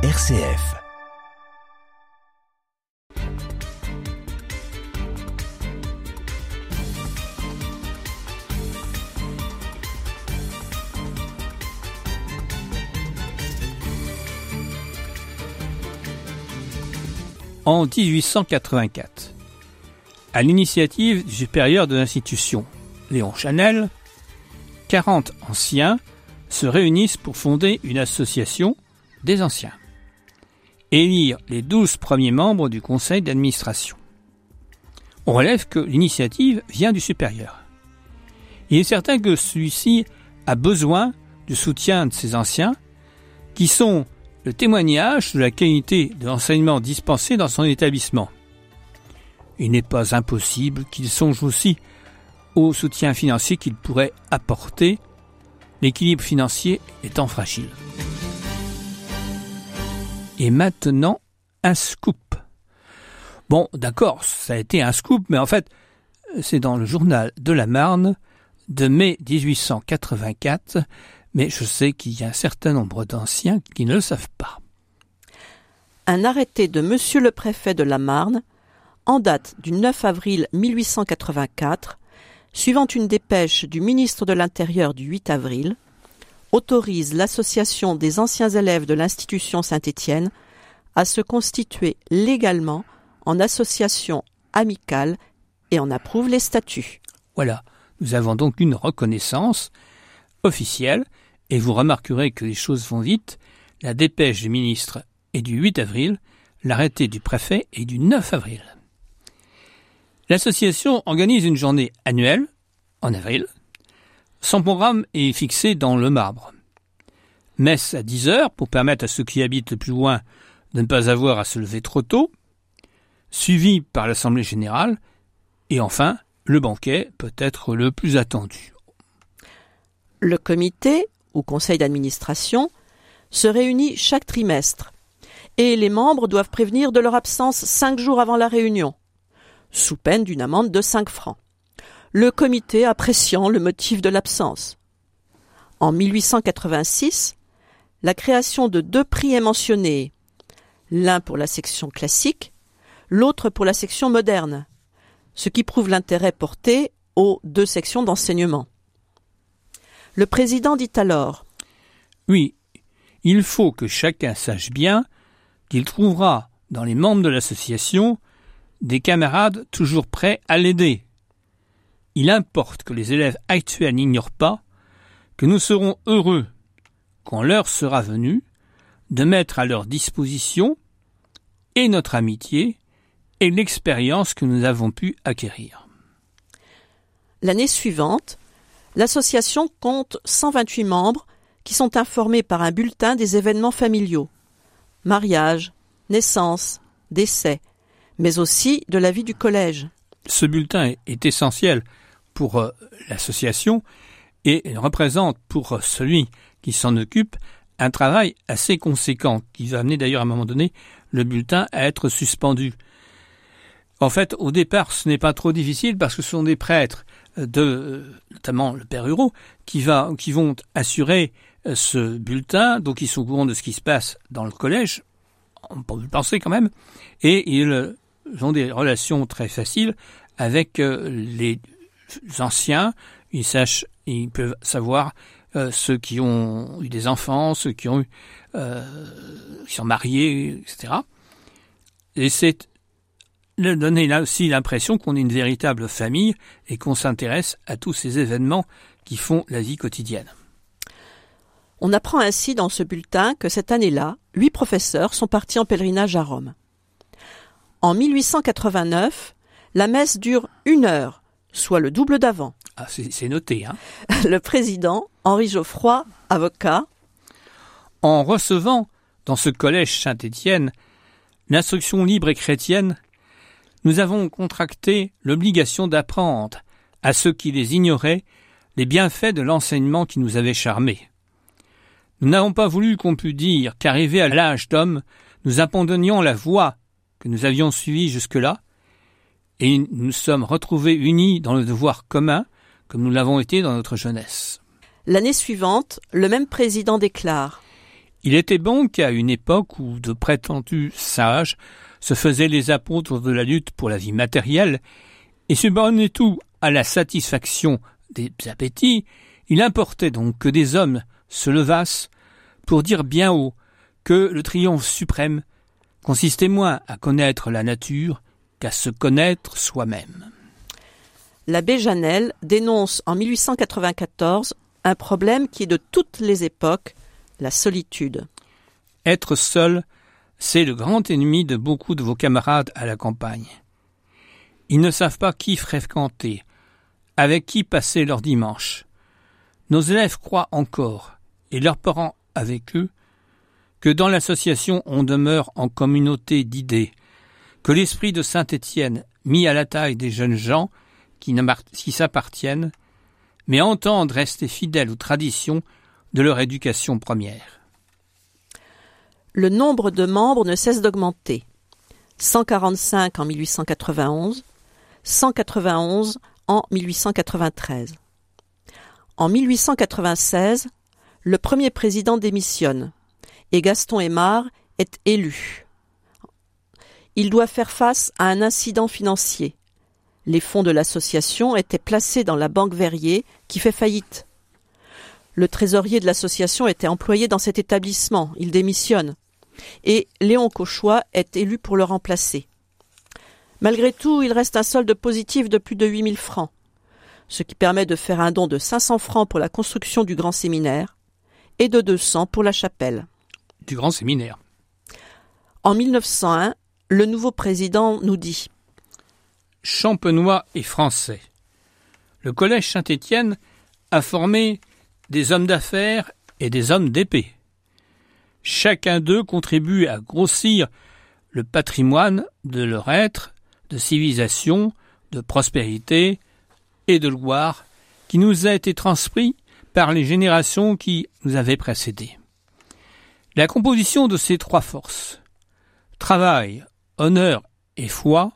RCF. En 1884, à l'initiative du supérieur de l'institution, Léon Chanel, 40 anciens se réunissent pour fonder une association des anciens. Élire les 12 premiers membres du conseil d'administration. On relève que l'initiative vient du supérieur. Il est certain que celui-ci a besoin du soutien de ses anciens, qui sont le témoignage de la qualité de l'enseignement dispensé dans son établissement. Il n'est pas impossible qu'il songe aussi au soutien financier qu'il pourrait apporter, l'équilibre financier étant fragile. Et maintenant, un scoop. Bon, d'accord, ça a été un scoop, mais en fait, c'est dans le journal de la Marne de mai 1884, mais je sais qu'il y a un certain nombre d'anciens qui ne le savent pas. Un arrêté de Monsieur le préfet de la Marne, en date du 9 avril 1884, suivant une dépêche du ministre de l'Intérieur du 8 avril, autorise l'association des anciens élèves de l'institution Saint-Étienne à se constituer légalement en association amicale et en approuve les statuts. Voilà, nous avons donc une reconnaissance officielle, et vous remarquerez que les choses vont vite. La dépêche du ministre est du 8 avril, l'arrêté du préfet est du 9 avril. L'association organise une journée annuelle, en avril. Son programme est fixé dans le marbre. Messe à 10 heures pour permettre à ceux qui habitent le plus loin de ne pas avoir à se lever trop tôt, suivi par l'Assemblée générale, et enfin, le banquet peut être le plus attendu. Le comité, ou conseil d'administration, se réunit chaque trimestre, et les membres doivent prévenir de leur absence cinq jours avant la réunion sous peine d'une amende de 5 francs. Le comité appréciant le motif de l'absence. En 1886, la création de deux prix est mentionnée, l'un pour la section classique, l'autre pour la section moderne, ce qui prouve l'intérêt porté aux deux sections d'enseignement. Le président dit alors Oui, il faut que chacun sache bien qu'il trouvera dans les membres de l'association des camarades toujours prêts à l'aider. Il importe que les élèves actuels n'ignorent pas que nous serons heureux, quand l'heure sera venue, de mettre à leur disposition et notre amitié et l'expérience que nous avons pu acquérir. L'année suivante, l'association compte 128 membres qui sont informés par un bulletin des événements familiaux mariage, naissance, décès, mais aussi de la vie du collège. Ce bulletin est essentiel pour euh, l'association et représente pour celui qui s'en occupe un travail assez conséquent qui va amener d'ailleurs à un moment donné le bulletin à être suspendu. En fait, au départ, ce n'est pas trop difficile parce que ce sont des prêtres de, euh, notamment le père Hureau, qui, va, qui vont assurer euh, ce bulletin, donc ils sont au courant de ce qui se passe dans le collège, on peut le penser quand même, et ils ont des relations très faciles avec euh, les anciens. Ils sachent, ils peuvent savoir euh, ceux qui ont eu des enfants, ceux qui ont eu, euh, qui sont mariés, etc. Et c'est donner là aussi l'impression qu'on est une véritable famille et qu'on s'intéresse à tous ces événements qui font la vie quotidienne. On apprend ainsi dans ce bulletin que cette année-là, huit professeurs sont partis en pèlerinage à Rome. En 1889, la messe dure une heure, soit le double d'avant. Ah, c'est noté, hein. Le président, Henri Geoffroy, avocat. En recevant dans ce collège Saint-Étienne l'instruction libre et chrétienne, nous avons contracté l'obligation d'apprendre à ceux qui les ignoraient les bienfaits de l'enseignement qui nous avait charmés. Nous n'avons pas voulu qu'on pût dire qu'arrivés à l'âge d'homme, nous abandonnions la voie que nous avions suivi jusque-là, et nous sommes retrouvés unis dans le devoir commun, comme nous l'avons été dans notre jeunesse. L'année suivante, le même président déclare Il était bon qu'à une époque où de prétendus sages se faisaient les apôtres de la lutte pour la vie matérielle et subordonnaient tout à la satisfaction des appétits, il importait donc que des hommes se levassent pour dire bien haut que le triomphe suprême consistait moins à connaître la nature qu'à se connaître soi-même. L'abbé Janel dénonce en 1894 un problème qui est de toutes les époques, la solitude. Être seul, c'est le grand ennemi de beaucoup de vos camarades à la campagne. Ils ne savent pas qui fréquenter, avec qui passer leur dimanche. Nos élèves croient encore, et leurs parents avec eux, que dans l'association on demeure en communauté d'idées, que l'esprit de Saint Étienne, mis à la taille des jeunes gens qui, s'appartiennent, mais entendent rester fidèles aux traditions de leur éducation première. Le nombre de membres ne cesse d'augmenter. 145 en 1891, 191 en 1893. En 1896, le premier président démissionne et Gaston Aymar est élu. Il doit faire face à un incident financier. Les fonds de l'association étaient placés dans la banque Verrier qui fait faillite. Le trésorier de l'association était employé dans cet établissement, il démissionne. Et Léon Cauchois est élu pour le remplacer. Malgré tout, il reste un solde positif de plus de 8000 francs, ce qui permet de faire un don de 500 francs pour la construction du grand séminaire et de 200 pour la chapelle. Du grand séminaire. En 1901, le nouveau président nous dit Champenois et Français. Le collège Saint-Étienne a formé des hommes d'affaires et des hommes d'épée. Chacun d'eux contribue à grossir le patrimoine de leur être de civilisation, de prospérité et de gloire qui nous a été transmis par les générations qui nous avaient précédés. La composition de ces trois forces, travail, honneur et foi,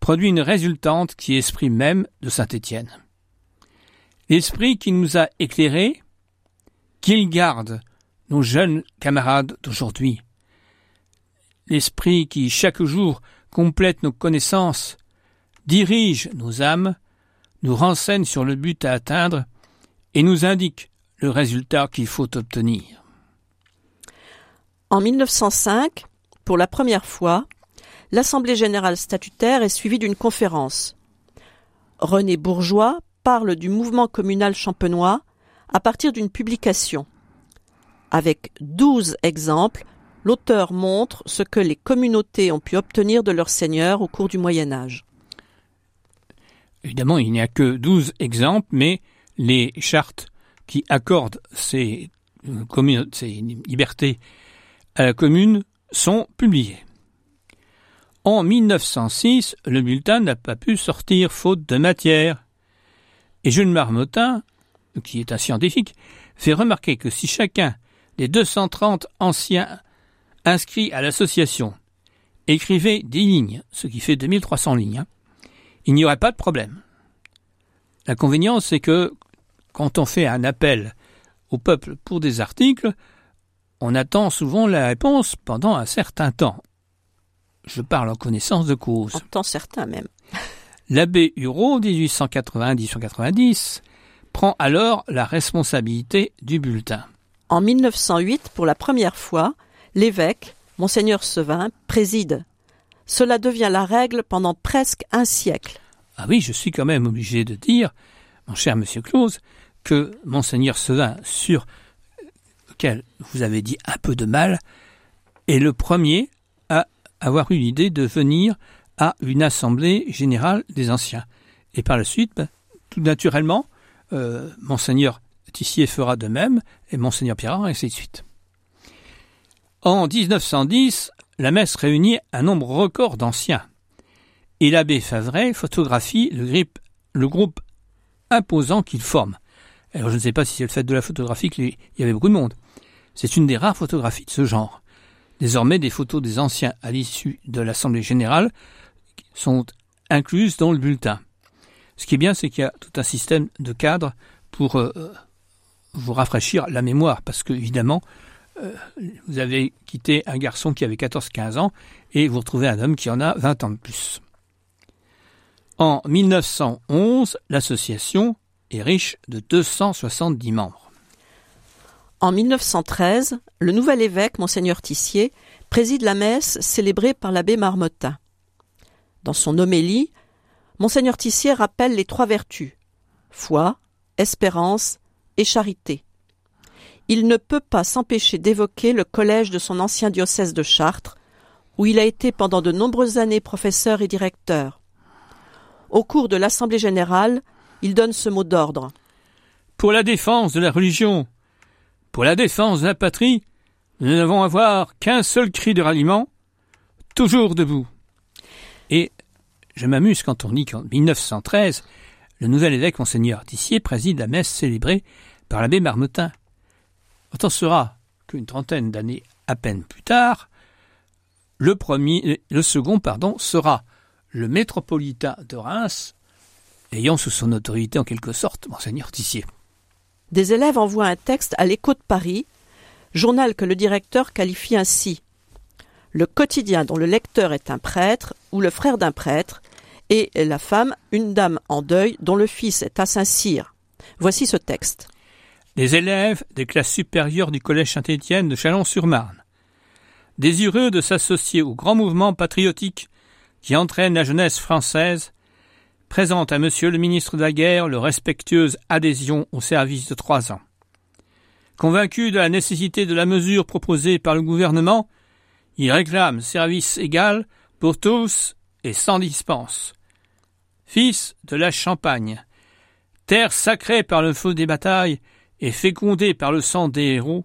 produit une résultante qui est l'esprit même de Saint Étienne. L'esprit qui nous a éclairés, qu'il garde nos jeunes camarades d'aujourd'hui. L'esprit qui chaque jour complète nos connaissances, dirige nos âmes, nous renseigne sur le but à atteindre et nous indique le résultat qu'il faut obtenir. En 1905, pour la première fois, l'Assemblée générale statutaire est suivie d'une conférence. René Bourgeois parle du mouvement communal champenois à partir d'une publication. Avec douze exemples, l'auteur montre ce que les communautés ont pu obtenir de leurs seigneurs au cours du Moyen Âge. Évidemment, il n'y a que douze exemples, mais les chartes qui accordent ces, euh, ces libertés à la commune sont publiées. En 1906, le bulletin n'a pas pu sortir faute de matière. Et Jules Marmottin, qui est un scientifique, fait remarquer que si chacun des 230 anciens inscrit à l'association écrivez des lignes, ce qui fait 2300 lignes, hein, il n'y aurait pas de problème. L'inconvénient, c'est que quand on fait un appel au peuple pour des articles, on attend souvent la réponse pendant un certain temps. Je parle en connaissance de cause. En temps certain même. L'abbé Hureau, 1890 prend alors la responsabilité du bulletin. En 1908, pour la première fois, l'évêque, monseigneur Sevin, préside. Cela devient la règle pendant presque un siècle. Ah oui, je suis quand même obligé de dire, mon cher monsieur Clause, que monseigneur Sevin, sur lequel vous avez dit un peu de mal, est le premier avoir eu l'idée de venir à une assemblée générale des anciens. Et par la suite, ben, tout naturellement, euh, monseigneur Tissier fera de même, et monseigneur Pierre, et ainsi de suite. En 1910, la messe réunit un nombre record d'anciens. Et l'abbé Favret photographie le, groupe imposant qu'il forme. Alors je ne sais pas si c'est le fait de la photographie qu'il y avait beaucoup de monde. C'est une des rares photographies de ce genre. Désormais, des photos des anciens à l'issue de l'Assemblée générale sont incluses dans le bulletin. Ce qui est bien, c'est qu'il y a tout un système de cadres pour euh, vous rafraîchir la mémoire, parce que évidemment, euh, vous avez quitté un garçon qui avait 14-15 ans et vous retrouvez un homme qui en a 20 ans de plus. En 1911, l'association est riche de 270 membres. En 1913, le nouvel évêque, Monseigneur Tissier, préside la messe célébrée par l'abbé Marmottin. Dans son homélie, Monseigneur Tissier rappelle les trois vertus foi, espérance et charité. Il ne peut pas s'empêcher d'évoquer le collège de son ancien diocèse de Chartres, où il a été pendant de nombreuses années professeur et directeur. Au cours de l'Assemblée générale, il donne ce mot d'ordre. Pour la défense de la religion, pour la défense de la patrie, nous n'avons avoir qu'un seul cri de ralliement, toujours debout. Et je m'amuse quand on dit qu'en 1913, le nouvel évêque Monseigneur Tissier préside la messe célébrée par l'abbé Marmottin. Autant sera qu'une trentaine d'années à peine plus tard, le premier, le second, pardon, sera le métropolitain de Reims, ayant sous son autorité en quelque sorte monseigneur Tissier. Des élèves envoient un texte à l'écho de Paris, journal que le directeur qualifie ainsi le quotidien dont le lecteur est un prêtre ou le frère d'un prêtre, et la femme une dame en deuil dont le fils est à Saint-Cyr. Voici ce texte. Des élèves des classes supérieures du collège Saint-Étienne de Chalon-sur-Marne, désireux de s'associer au grand mouvement patriotique qui entraîne la jeunesse française, présente à Monsieur le ministre de la Guerre le respectueuse adhésion au service de trois ans. Convaincu de la nécessité de la mesure proposée par le gouvernement, il réclame service égal pour tous et sans dispense. Fils de la Champagne, terre sacrée par le feu des batailles et fécondée par le sang des héros,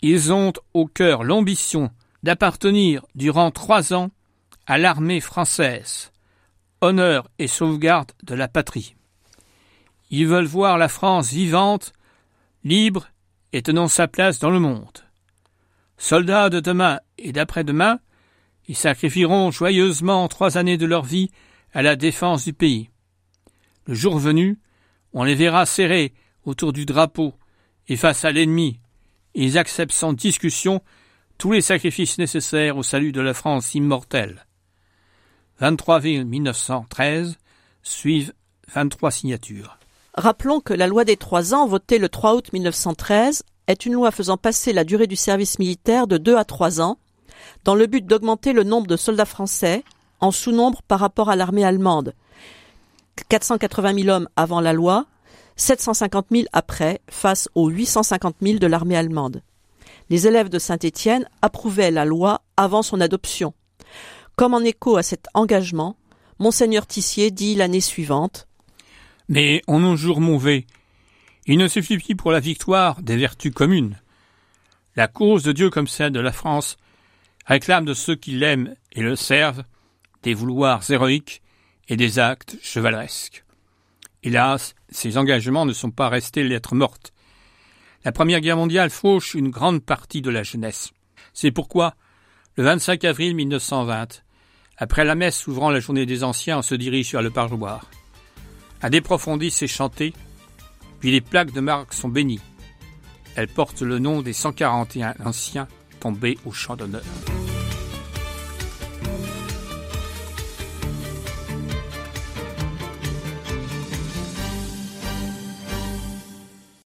ils ont au cœur l'ambition d'appartenir durant trois ans à l'armée française, honneur et sauvegarde de la patrie. Ils veulent voir la France vivante, libre et tenant sa place dans le monde. Soldats de demain et d'après-demain, ils sacrifieront joyeusement trois années de leur vie à la défense du pays. Le jour venu, on les verra serrés autour du drapeau et face à l'ennemi, ils acceptent sans discussion tous les sacrifices nécessaires au salut de la France immortelle. 23 avril 1913 suivent 23 signatures. Rappelons que la loi des trois ans, votée le 3 août 1913, est une loi faisant passer la durée du service militaire de deux à trois ans, dans le but d'augmenter le nombre de soldats français en sous-nombre par rapport à l'armée allemande. 480 000 hommes avant la loi, 750 000 après, face aux 850 000 de l'armée allemande. Les élèves de Saint-Étienne approuvaient la loi avant son adoption. Comme en écho à cet engagement, Monseigneur Tissier dit l'année suivante Mais en un jour mauvais, il ne suffit pour la victoire des vertus communes. La cause de Dieu comme celle de la France réclame de ceux qui l'aiment et le servent des vouloirs héroïques et des actes chevaleresques. Hélas, ces engagements ne sont pas restés lettres mortes. La Première Guerre mondiale fauche une grande partie de la jeunesse. C'est pourquoi, le 25 avril 1920, après la messe ouvrant la journée des anciens, on se dirige sur le parloir. Un déprofondis est chanté, puis les plaques de marque sont bénies. Elles portent le nom des 141 anciens tombés au champ d'honneur.